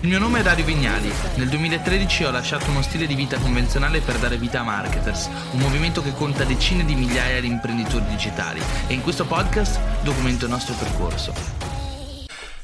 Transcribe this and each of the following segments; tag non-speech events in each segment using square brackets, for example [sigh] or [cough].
Il mio nome è Dario Vignali. Nel 2013 ho lasciato uno stile di vita convenzionale per dare vita a Marketers, un movimento che conta decine di migliaia di imprenditori digitali e in questo podcast documento il nostro percorso.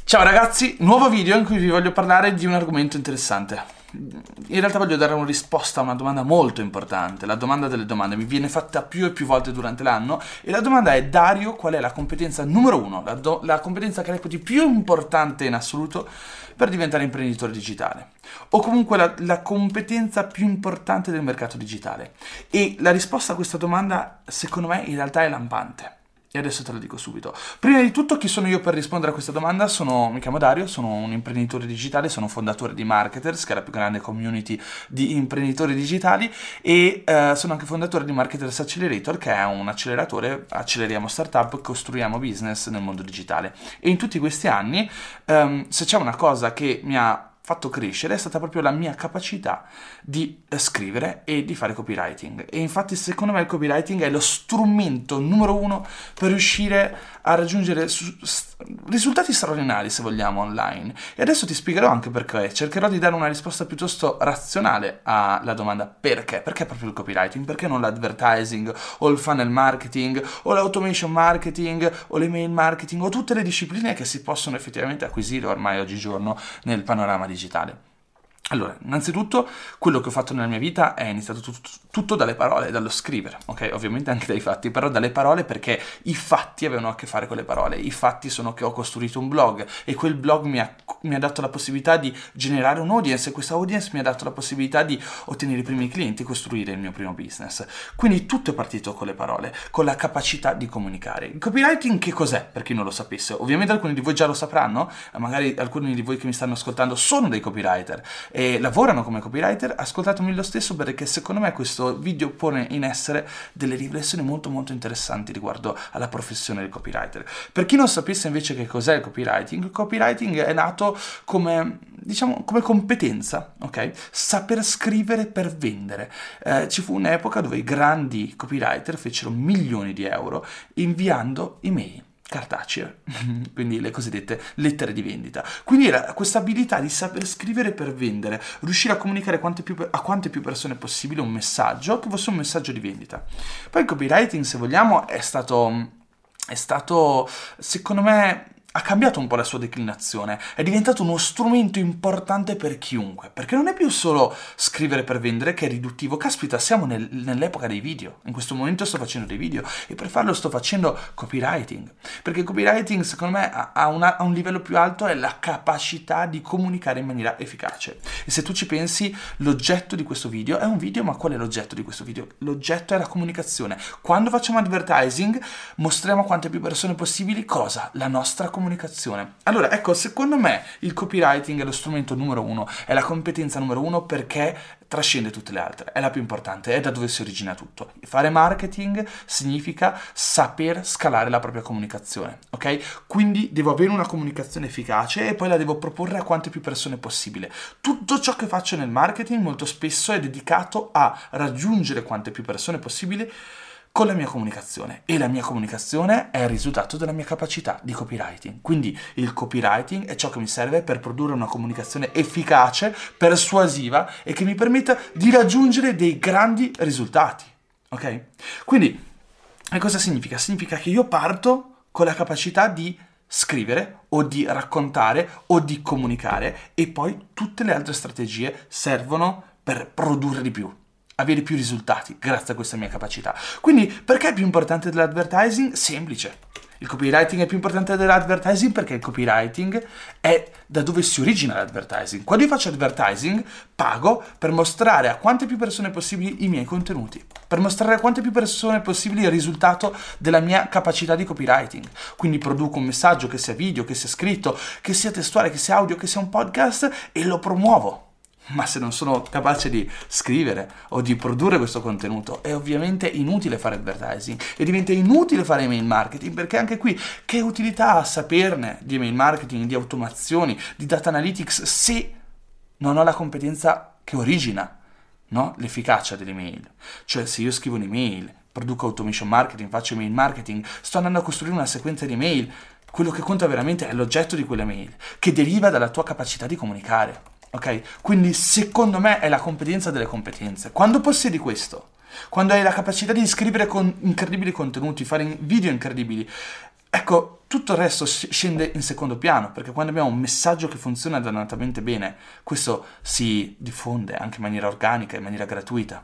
Ciao ragazzi, nuovo video in cui vi voglio parlare di un argomento interessante. In realtà voglio dare una risposta a una domanda molto importante, la domanda delle domande, mi viene fatta più e più volte durante l'anno e la domanda è Dario qual è la competenza numero uno, la, do- la competenza che reputi più importante in assoluto per diventare imprenditore digitale o comunque la, la, competenza più importante del mercato digitale? E la risposta a questa domanda, secondo me, in realtà è lampante. E adesso te lo dico subito. Prima di tutto, chi sono io per rispondere a questa domanda? Sono, mi chiamo Dario, sono un imprenditore digitale, sono fondatore di Marketers, che è la più grande community di imprenditori digitali, e eh, sono anche fondatore di Marketers Accelerator, che è un acceleratore, acceleriamo startup, costruiamo business nel mondo digitale. E in tutti questi anni, ehm, se c'è una cosa che mi ha fatto crescere è stata proprio la mia capacità di eh, scrivere e di fare copywriting. E infatti secondo me il copywriting è lo strumento numero uno per riuscire a raggiungere su- risultati straordinari, se vogliamo, online. E adesso ti spiegherò anche perché. Cercherò di dare una risposta piuttosto razionale alla domanda perché. Perché proprio il copywriting? Perché non l'advertising o il funnel marketing o l'automation marketing o l'email marketing o tutte le discipline che si possono effettivamente acquisire ormai oggigiorno nel panorama digitale. Allora, innanzitutto, quello che ho fatto nella mia vita è iniziato tutto, tutto, dalle parole, dallo scrivere, ok? Ovviamente anche dai fatti, però dalle parole perché i fatti avevano a che fare con le parole. I fatti sono che ho costruito un blog e quel blog mi ha, mi ha dato la possibilità di generare un audience e questa audience mi ha dato la possibilità di ottenere i primi clienti, costruire il mio primo business. Quindi tutto è partito con le parole, con la capacità di comunicare. Il copywriting che cos'è, per chi non lo sapesse? Ovviamente alcuni di voi già lo sapranno, magari alcuni di voi che mi stanno ascoltando sono dei copywriter e lavorano come copywriter, ascoltatemi lo stesso perché secondo me questo video pone in essere delle riflessioni molto molto interessanti riguardo alla professione del copywriter. Per chi non sapesse invece che cos'è il copywriting, il copywriting è nato come diciamo come competenza, ok? Saper scrivere per vendere. Eh, ci fu un'epoca dove i grandi copywriter fecero milioni di euro inviando email cartacee, [laughs] quindi le cosiddette lettere di vendita. Quindi era questa abilità di saper scrivere per vendere, riuscire a comunicare quante più, a quante più persone possibile un messaggio che fosse un messaggio di vendita. Poi il copywriting, se vogliamo, è stato, è stato secondo me ha cambiato un po' la sua declinazione, è diventato uno strumento importante per chiunque, perché non è più solo scrivere per vendere che è riduttivo, caspita siamo nel, nell'epoca dei video, in questo momento sto facendo dei video e per farlo sto facendo copywriting, perché copywriting secondo me ha, una, ha un livello più alto, è la capacità di comunicare in maniera efficace. E se tu ci pensi l'oggetto di questo video è un video, ma qual è l'oggetto di questo video? L'oggetto è la comunicazione, quando facciamo advertising mostriamo a quante più persone possibili cosa? La nostra comunicazione comunicazione. Allora, ecco, secondo me il copywriting è lo strumento numero uno, è la competenza numero uno perché trascende tutte le altre, è la più importante, è da dove si origina tutto. Fare marketing significa saper scalare la propria comunicazione, ok? Quindi devo avere una comunicazione efficace e poi la devo proporre a quante più persone possibile. Tutto ciò che faccio nel marketing molto spesso è dedicato a raggiungere quante più persone possibile con la mia comunicazione e la mia comunicazione è il risultato della mia capacità di copywriting. Quindi il copywriting è ciò che mi serve per produrre una comunicazione efficace, persuasiva e che mi permetta di raggiungere dei grandi risultati. Ok? Quindi, che cosa significa? Significa che io parto con la capacità di scrivere o di raccontare o di comunicare e poi tutte le altre strategie servono per produrre di più, avere più risultati grazie a questa mia capacità. Quindi perché è più importante dell'advertising? Semplice. Il copywriting è più importante dell'advertising perché il copywriting è da dove si origina l'advertising. Quando io faccio advertising, pago per mostrare a quante più persone possibili i miei contenuti, per mostrare a quante più persone possibili il risultato della mia capacità di copywriting. Quindi produco un messaggio che sia video, che sia scritto, che sia testuale, che sia audio, che sia un podcast e lo promuovo ma se non sono capace di scrivere o di produrre questo contenuto è ovviamente inutile fare advertising e diventa inutile fare email marketing perché anche qui che utilità ha saperne di email marketing, di automazioni, di data analytics se non ho la competenza che origina no? l'efficacia dell'email. Cioè se io scrivo un'email, produco automation marketing, faccio email marketing, sto andando a costruire una sequenza di email, Quello che conta veramente è l'oggetto di quella mail, che deriva dalla tua capacità di comunicare. Ok? Quindi secondo me è la competenza delle competenze. Quando possiedi questo, quando hai la capacità di scrivere con incredibili contenuti, fare video incredibili, ecco, tutto il resto scende in secondo piano, perché quando abbiamo un messaggio che funziona dannatamente bene, questo si diffonde anche in maniera organica, in maniera gratuita.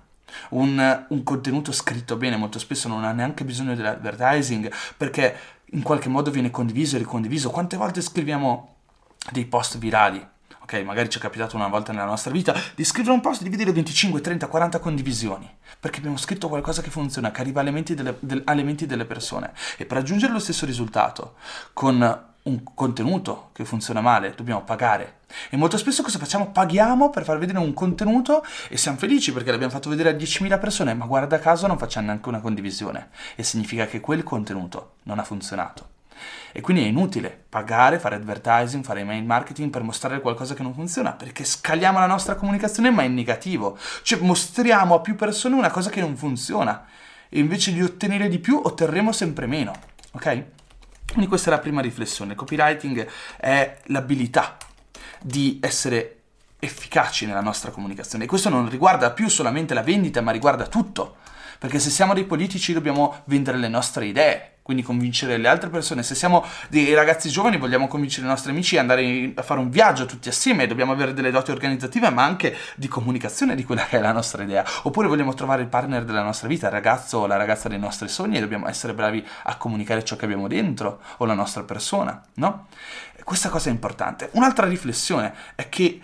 Un, un, contenuto scritto bene molto spesso non ha neanche bisogno dell'advertising perché in qualche modo viene condiviso e ricondiviso. Quante volte scriviamo dei post virali ok? Magari ci è capitato una volta nella nostra vita di scrivere un post, di vedere 25, 30, 40 condivisioni, perché abbiamo scritto qualcosa che funziona, che arriva alle menti delle, del, alle menti delle persone. E per raggiungere lo stesso risultato, con un contenuto che funziona male, dobbiamo pagare. E molto spesso cosa facciamo? Paghiamo per far vedere un contenuto e siamo felici perché l'abbiamo fatto vedere a 10.000 persone, ma guarda caso non facciamo neanche una condivisione. E significa che quel contenuto non ha funzionato. E quindi è inutile pagare, fare advertising, fare email marketing per mostrare qualcosa che non funziona, perché scaliamo la nostra comunicazione ma in negativo. Cioè mostriamo a più persone una cosa che non funziona e invece di ottenere di più otterremo sempre meno. Ok? Quindi questa è la prima riflessione. Copywriting è l'abilità di essere efficaci nella nostra comunicazione. E questo non riguarda più solamente la vendita, ma riguarda tutto. Perché se siamo dei politici dobbiamo vendere le nostre idee, quindi convincere le altre persone. Se siamo dei ragazzi giovani vogliamo convincere i nostri amici a andare a fare un viaggio tutti assieme, dobbiamo avere delle doti organizzative ma anche di comunicazione di quella che è la nostra idea. Oppure vogliamo trovare il partner della nostra vita, il ragazzo o la ragazza dei nostri sogni e dobbiamo essere bravi a comunicare ciò che abbiamo dentro o la nostra persona, no? Questa cosa è importante. Un'altra riflessione è che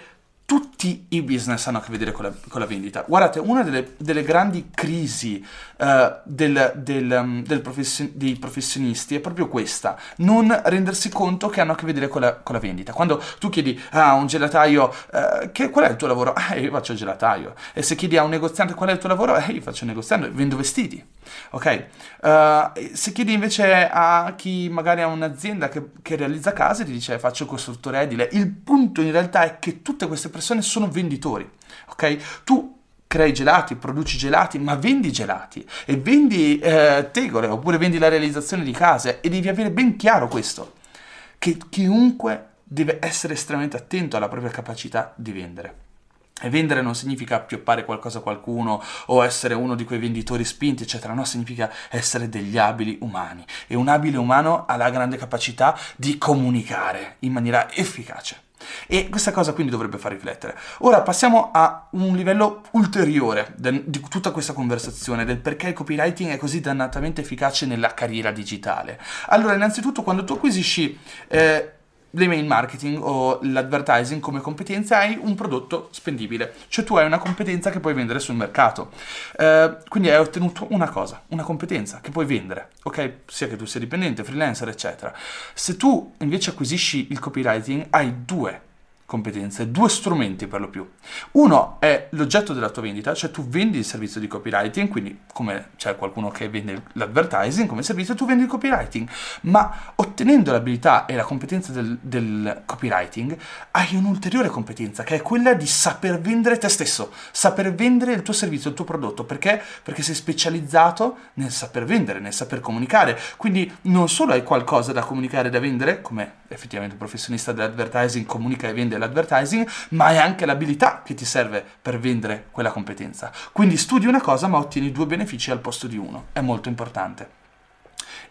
tutti i business hanno a che vedere con la, con la vendita. Guardate, una delle, delle grandi crisi uh, del, del, um, del profession- dei professionisti è proprio questa, non rendersi conto che hanno a che vedere con la, con la vendita. Quando tu chiedi a un gelataio uh, che, qual è il tuo lavoro, [laughs] eh, io faccio il gelataio. E se chiedi a un negoziante qual è il tuo lavoro, eh, io faccio il negoziante, vendo vestiti. Ok? Uh, se chiedi invece a chi magari ha un'azienda che, che realizza case, ti dice faccio il costruttore edile. Il punto in realtà è che tutte queste persone sono venditori, ok? Tu crei gelati, produci gelati, ma vendi gelati e vendi eh, tegole oppure vendi la realizzazione di case e devi avere ben chiaro questo, che chiunque deve essere estremamente attento alla propria capacità di vendere. E vendere non significa appioppare qualcosa a qualcuno o essere uno di quei venditori spinti, eccetera, no, significa essere degli abili umani. E un abile umano ha la grande capacità di comunicare in maniera efficace. E questa cosa quindi dovrebbe far riflettere. Ora passiamo a un livello ulteriore de- di tutta questa conversazione, del perché il copywriting è così dannatamente efficace nella carriera digitale. Allora, innanzitutto, quando tu acquisisci eh, l'email marketing o l'advertising come competenza hai un prodotto spendibile, cioè tu hai una competenza che puoi vendere sul mercato. Eh, quindi hai ottenuto una cosa, una competenza che puoi vendere, ok? Sia che tu sia dipendente, freelancer, eccetera. Se tu invece acquisisci il copywriting, hai due competenze, due strumenti per lo più. Uno è l'oggetto della tua vendita, cioè tu vendi il servizio di copywriting, quindi come c'è qualcuno che vende l'advertising come servizio, tu vendi il copywriting, ma ottenendo l'abilità e la competenza del, del copywriting hai un'ulteriore competenza che è quella di saper vendere te stesso, saper vendere il tuo servizio, il tuo prodotto, perché? Perché sei specializzato nel saper vendere, nel saper comunicare, quindi non solo hai qualcosa da comunicare e da vendere, come effettivamente un professionista dell'advertising comunica e vende l'advertising, ma hai anche l'abilità che ti serve per vendere quella competenza. Quindi studi una cosa ma ottieni due benefici al posto di uno. È molto importante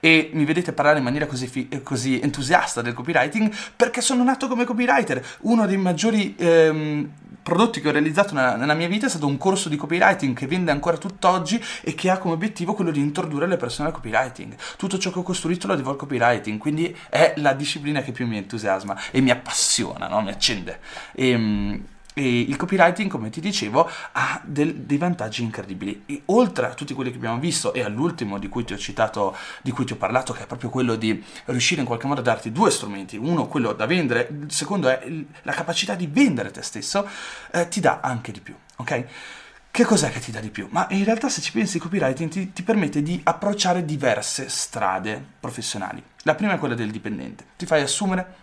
e mi vedete parlare in maniera così, fi- così, entusiasta del copywriting perché sono nato come copywriter. Uno dei maggiori ehm, prodotti che ho realizzato nella, nella, mia vita è stato un corso di copywriting che vende ancora tutt'oggi e che ha come obiettivo quello di introdurre le persone al copywriting. Tutto ciò che ho costruito lo devo al copywriting, quindi è la disciplina che più mi entusiasma e mi appassiona, no? mi accende. E, ehm, e il copywriting, come ti dicevo, ha del, dei vantaggi incredibili. E oltre a tutti quelli che abbiamo visto e all'ultimo di cui ti ho citato, di cui ti ho parlato, che è proprio quello di riuscire in qualche modo a darti due strumenti, uno quello da vendere, il secondo è la capacità di vendere te stesso, eh, ti dà anche di più, ok? Che cos'è che ti dà di più? Ma in realtà se ci pensi il copywriting ti, ti permette di approcciare diverse strade professionali. La prima è quella del dipendente. Ti fai assumere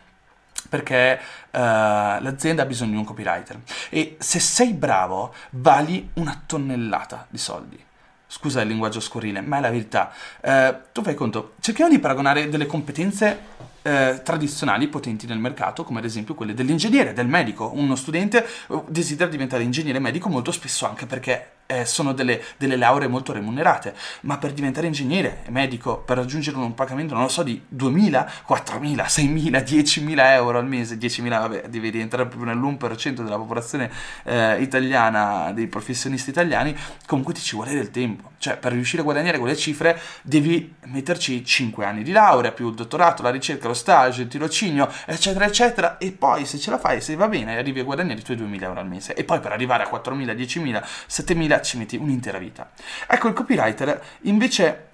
perché uh, l'azienda ha bisogno di un copywriter e se sei bravo vali una tonnellata di soldi. Scusa il linguaggio scurrile, ma è la verità. Eh, tu fai conto, cerchiamo di paragonare delle competenze eh, tradizionali potenti nel mercato, come ad esempio quelle dell'ingegnere, del medico. Uno studente eh, desidera diventare ingegnere medico molto spesso anche perché eh, sono delle, delle, lauree molto remunerate, ma per diventare ingegnere medico, per raggiungere un pagamento, non lo so, di 2.000, 4.000, 6.000, 10.000 euro al mese, 10.000, vabbè, devi rientrare proprio nell'1% della popolazione eh, italiana, dei professionisti italiani, comunque ti ci vuole del tempo. Cioè, per riuscire a guadagnare quelle cifre devi metterci 5 anni di laurea, più il dottorato, la ricerca, lo stage, il tirocinio, eccetera, eccetera, e poi se ce la fai, se va bene, arrivi a guadagnare i tuoi 2.000 euro al mese. E poi per arrivare a 4.000, 10.000, 7.000 ci metti un'intera vita. Ecco, il copywriter invece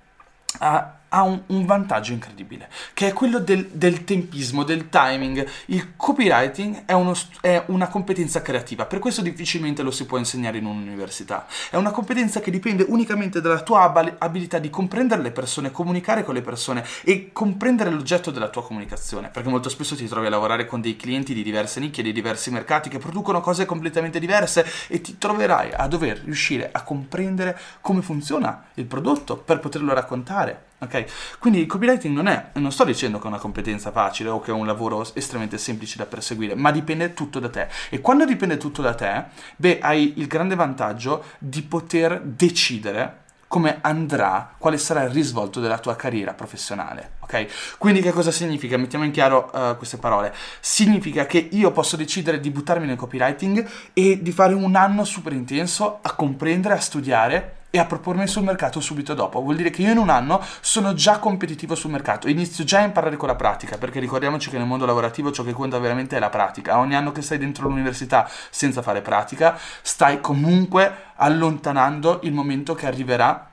ha ha un, un, vantaggio incredibile, che è quello del, del tempismo, del timing. Il copywriting è, uno, è, una competenza creativa, per questo difficilmente lo si può insegnare in un'università. È una competenza che dipende unicamente dalla tua abilità di comprendere le persone, comunicare con le persone e comprendere l'oggetto della tua comunicazione, perché molto spesso ti trovi a lavorare con dei clienti di diverse nicchie, di diversi mercati che producono cose completamente diverse e ti troverai a dover riuscire a comprendere come funziona il prodotto per poterlo raccontare Ok? Quindi il copywriting non è, non sto dicendo che è una competenza facile o che è un lavoro estremamente semplice da perseguire, ma dipende tutto da te. E quando dipende tutto da te, beh, hai il grande vantaggio di poter decidere come andrà, quale sarà il risvolto della tua carriera professionale. Ok? Quindi che cosa significa? Mettiamo in chiaro uh, queste parole. Significa che io posso decidere di buttarmi nel copywriting e di fare un anno super intenso a comprendere, a studiare e a propormi sul mercato subito dopo. Vuol dire che io in un anno sono già competitivo sul mercato, inizio già a imparare con la pratica, perché ricordiamoci che nel mondo lavorativo ciò che conta veramente è la pratica. Ogni anno che stai dentro l'università senza fare pratica, stai comunque allontanando il momento che arriverà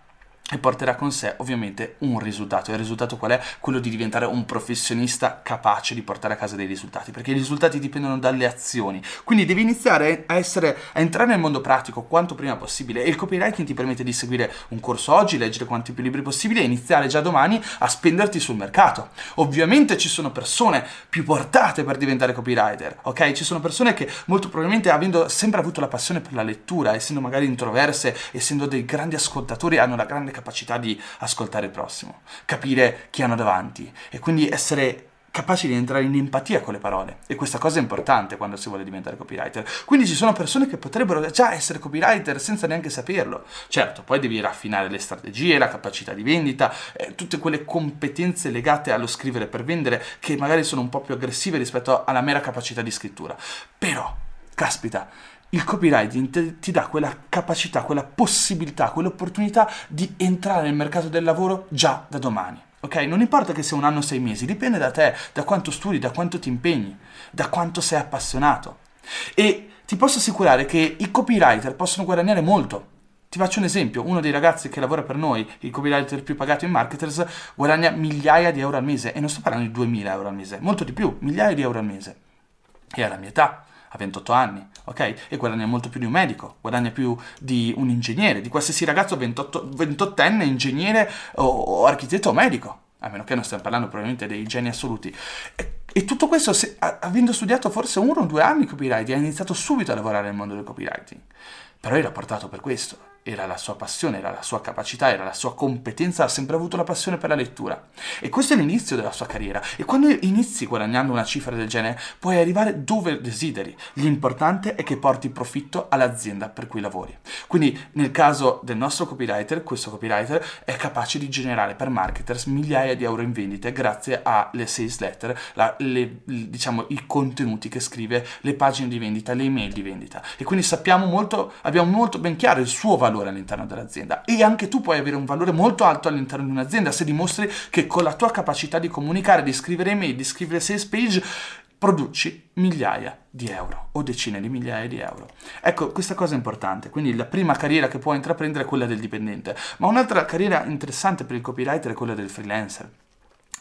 e porterà con sé ovviamente un risultato. E il risultato qual è? Quello di diventare un professionista capace di portare a casa dei risultati, perché i risultati dipendono dalle azioni. Quindi devi iniziare a, essere, a entrare nel mondo pratico quanto prima possibile e il copywriting ti permette di seguire un corso oggi, leggere quanti più libri possibile e iniziare già domani a spenderti sul mercato. Ovviamente ci sono persone più portate per diventare copywriter, ok? Ci sono persone che molto probabilmente avendo sempre avuto la passione per la lettura, essendo magari introverse, essendo dei grandi ascoltatori, hanno la grande capacità di ascoltare il prossimo, capire chi hanno davanti e quindi essere capaci di entrare in empatia con le parole e questa cosa è importante quando si vuole diventare copywriter. Quindi ci sono persone che potrebbero già essere copywriter senza neanche saperlo. Certo, poi devi raffinare le strategie, la capacità di vendita, eh, tutte quelle competenze legate allo scrivere per vendere che magari sono un po' più aggressive rispetto alla mera capacità di scrittura. Però, caspita, il copywriting ti dà quella capacità, quella possibilità, quell'opportunità di entrare nel mercato del lavoro già da domani. Ok? Non importa che sia un anno o sei mesi, dipende da te, da quanto studi, da quanto ti impegni, da quanto sei appassionato. E ti posso assicurare che i copywriter possono guadagnare molto. Ti faccio un esempio, uno dei ragazzi che lavora per noi, il copywriter più pagato in marketers, guadagna migliaia di euro al mese e non sto parlando di 2000 euro al mese, molto di più, migliaia di euro al mese. E alla mia età ha 28 anni, ok? E guadagna molto più di un medico, guadagna più di un ingegnere, di qualsiasi ragazzo 28, 28enne ingegnere o, o, architetto o medico, a meno che non stiamo parlando probabilmente dei geni assoluti. E, e tutto questo, se, avendo studiato forse uno o due anni copywriting, ha iniziato subito a lavorare nel mondo del copywriting. Però era portato per questo era la sua passione, era la sua capacità, era la sua competenza, ha sempre avuto la passione per la lettura. E questo è l'inizio della sua carriera. E quando inizi guadagnando una cifra del genere, puoi arrivare dove desideri. L'importante è che porti profitto all'azienda per cui lavori. Quindi, nel caso del nostro copywriter, questo copywriter è capace di generare per marketers migliaia di euro in vendite grazie alle sales letter, la, le, diciamo, i contenuti che scrive, le pagine di vendita, le email di vendita. E quindi sappiamo molto, abbiamo molto ben chiaro il suo valore valore all'interno dell'azienda e anche tu puoi avere un valore molto alto all'interno di un'azienda se dimostri che con la tua capacità di comunicare, di scrivere email, di scrivere sales page produci migliaia di euro o decine di migliaia di euro. Ecco, questa cosa è importante. Quindi la prima carriera che puoi intraprendere è quella del dipendente, ma un'altra carriera interessante per il copywriter è quella del freelancer.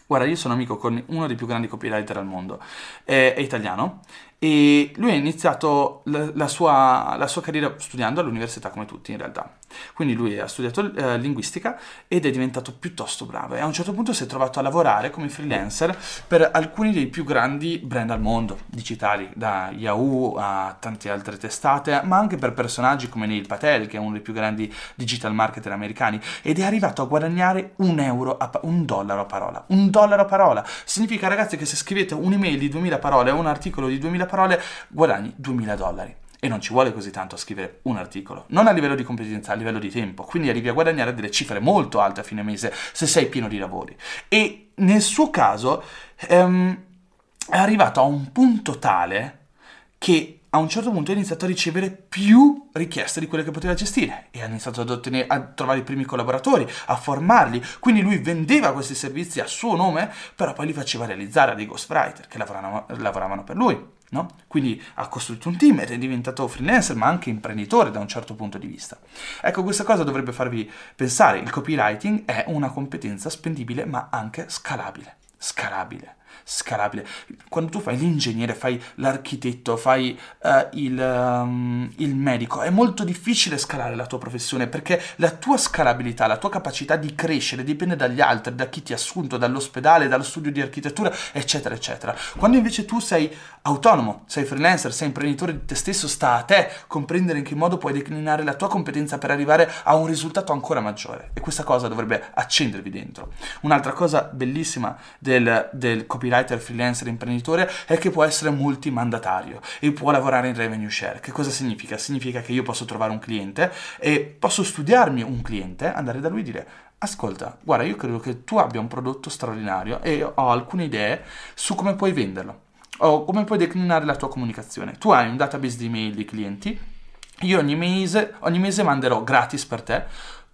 Guarda, io sono amico con uno dei più grandi copywriter al mondo, è, è italiano e lui ha iniziato la, la, sua, la, sua, carriera studiando all'università come tutti in realtà. Quindi lui ha studiato eh, linguistica ed è diventato piuttosto bravo e a un certo punto si è trovato a lavorare come freelancer per alcuni dei più grandi brand al mondo, digitali, da Yahoo a tante altre testate, ma anche per personaggi come Neil Patel, che è uno dei più grandi digital marketer americani, ed è arrivato a guadagnare un euro, a, un dollaro a parola. Un dollaro a parola. Significa ragazzi che se scrivete un'email di 2000 parole o un articolo di 2000 parole, guadagni 2000 dollari e non ci vuole così tanto a scrivere un articolo, non a livello di competenza, a livello di tempo, quindi arrivi a guadagnare delle cifre molto alte a fine mese se sei pieno di lavori. E nel suo caso ehm, è arrivato a un punto tale che a un certo punto ha iniziato a ricevere più richieste di quelle che poteva gestire e ha iniziato ad ottenere, a trovare i primi collaboratori, a formarli. Quindi lui vendeva questi servizi a suo nome, però poi li faceva realizzare a dei ghostwriter che lavoravano, lavoravano per lui. No? Quindi ha costruito un team ed è diventato freelancer, ma anche imprenditore da un certo punto di vista. Ecco, questa cosa dovrebbe farvi pensare, il copywriting è una competenza spendibile, ma anche scalabile. Scalabile scalabile. Quando tu fai l'ingegnere, fai l'architetto, fai uh, il, um, il, medico, è molto difficile scalare la tua professione perché la tua scalabilità, la tua capacità di crescere dipende dagli altri, da chi ti ha assunto, dall'ospedale, dallo studio di architettura, eccetera, eccetera. Quando invece tu sei autonomo, sei freelancer, sei imprenditore di te stesso, sta a te comprendere in che modo puoi declinare la tua competenza per arrivare a un risultato ancora maggiore. E questa cosa dovrebbe accendervi dentro. Un'altra cosa bellissima del, del copywriter freelancer imprenditore è che può essere multimandatario e può lavorare in revenue share. Che cosa significa? Significa che io posso trovare un cliente e posso studiarmi un cliente, andare da lui e dire ascolta, guarda, io credo che tu abbia un prodotto straordinario e ho alcune idee su come puoi venderlo o come puoi declinare la tua comunicazione. Tu hai un database di email di clienti, io ogni mese, ogni mese manderò gratis per te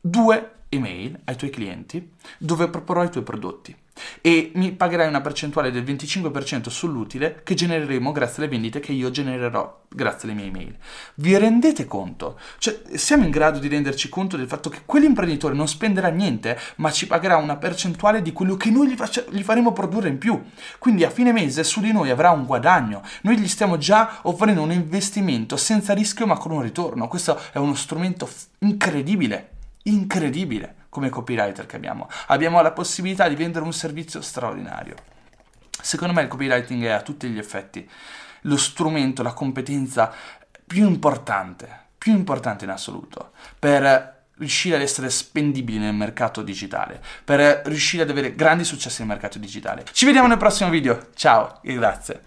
due email ai tuoi clienti dove proporrò i tuoi prodotti e mi pagherai una percentuale del 25% sull'utile che genereremo grazie alle vendite che io genererò grazie alle mie email. Vi rendete conto? Cioè, siamo in grado di renderci conto del fatto che quell'imprenditore non spenderà niente, ma ci pagherà una percentuale di quello che noi gli, face- gli faremo produrre in più. Quindi a fine mese su di noi avrà un guadagno. Noi gli stiamo già offrendo un investimento senza rischio ma con un ritorno. Questo è uno strumento f- incredibile, incredibile come copywriter che abbiamo. Abbiamo la possibilità di vendere un servizio straordinario. Secondo me il copywriting è a tutti gli effetti lo strumento, la competenza più importante, più importante in assoluto per riuscire ad essere spendibili nel mercato digitale, per riuscire ad avere grandi successi nel mercato digitale. Ci vediamo nel prossimo video, ciao e grazie.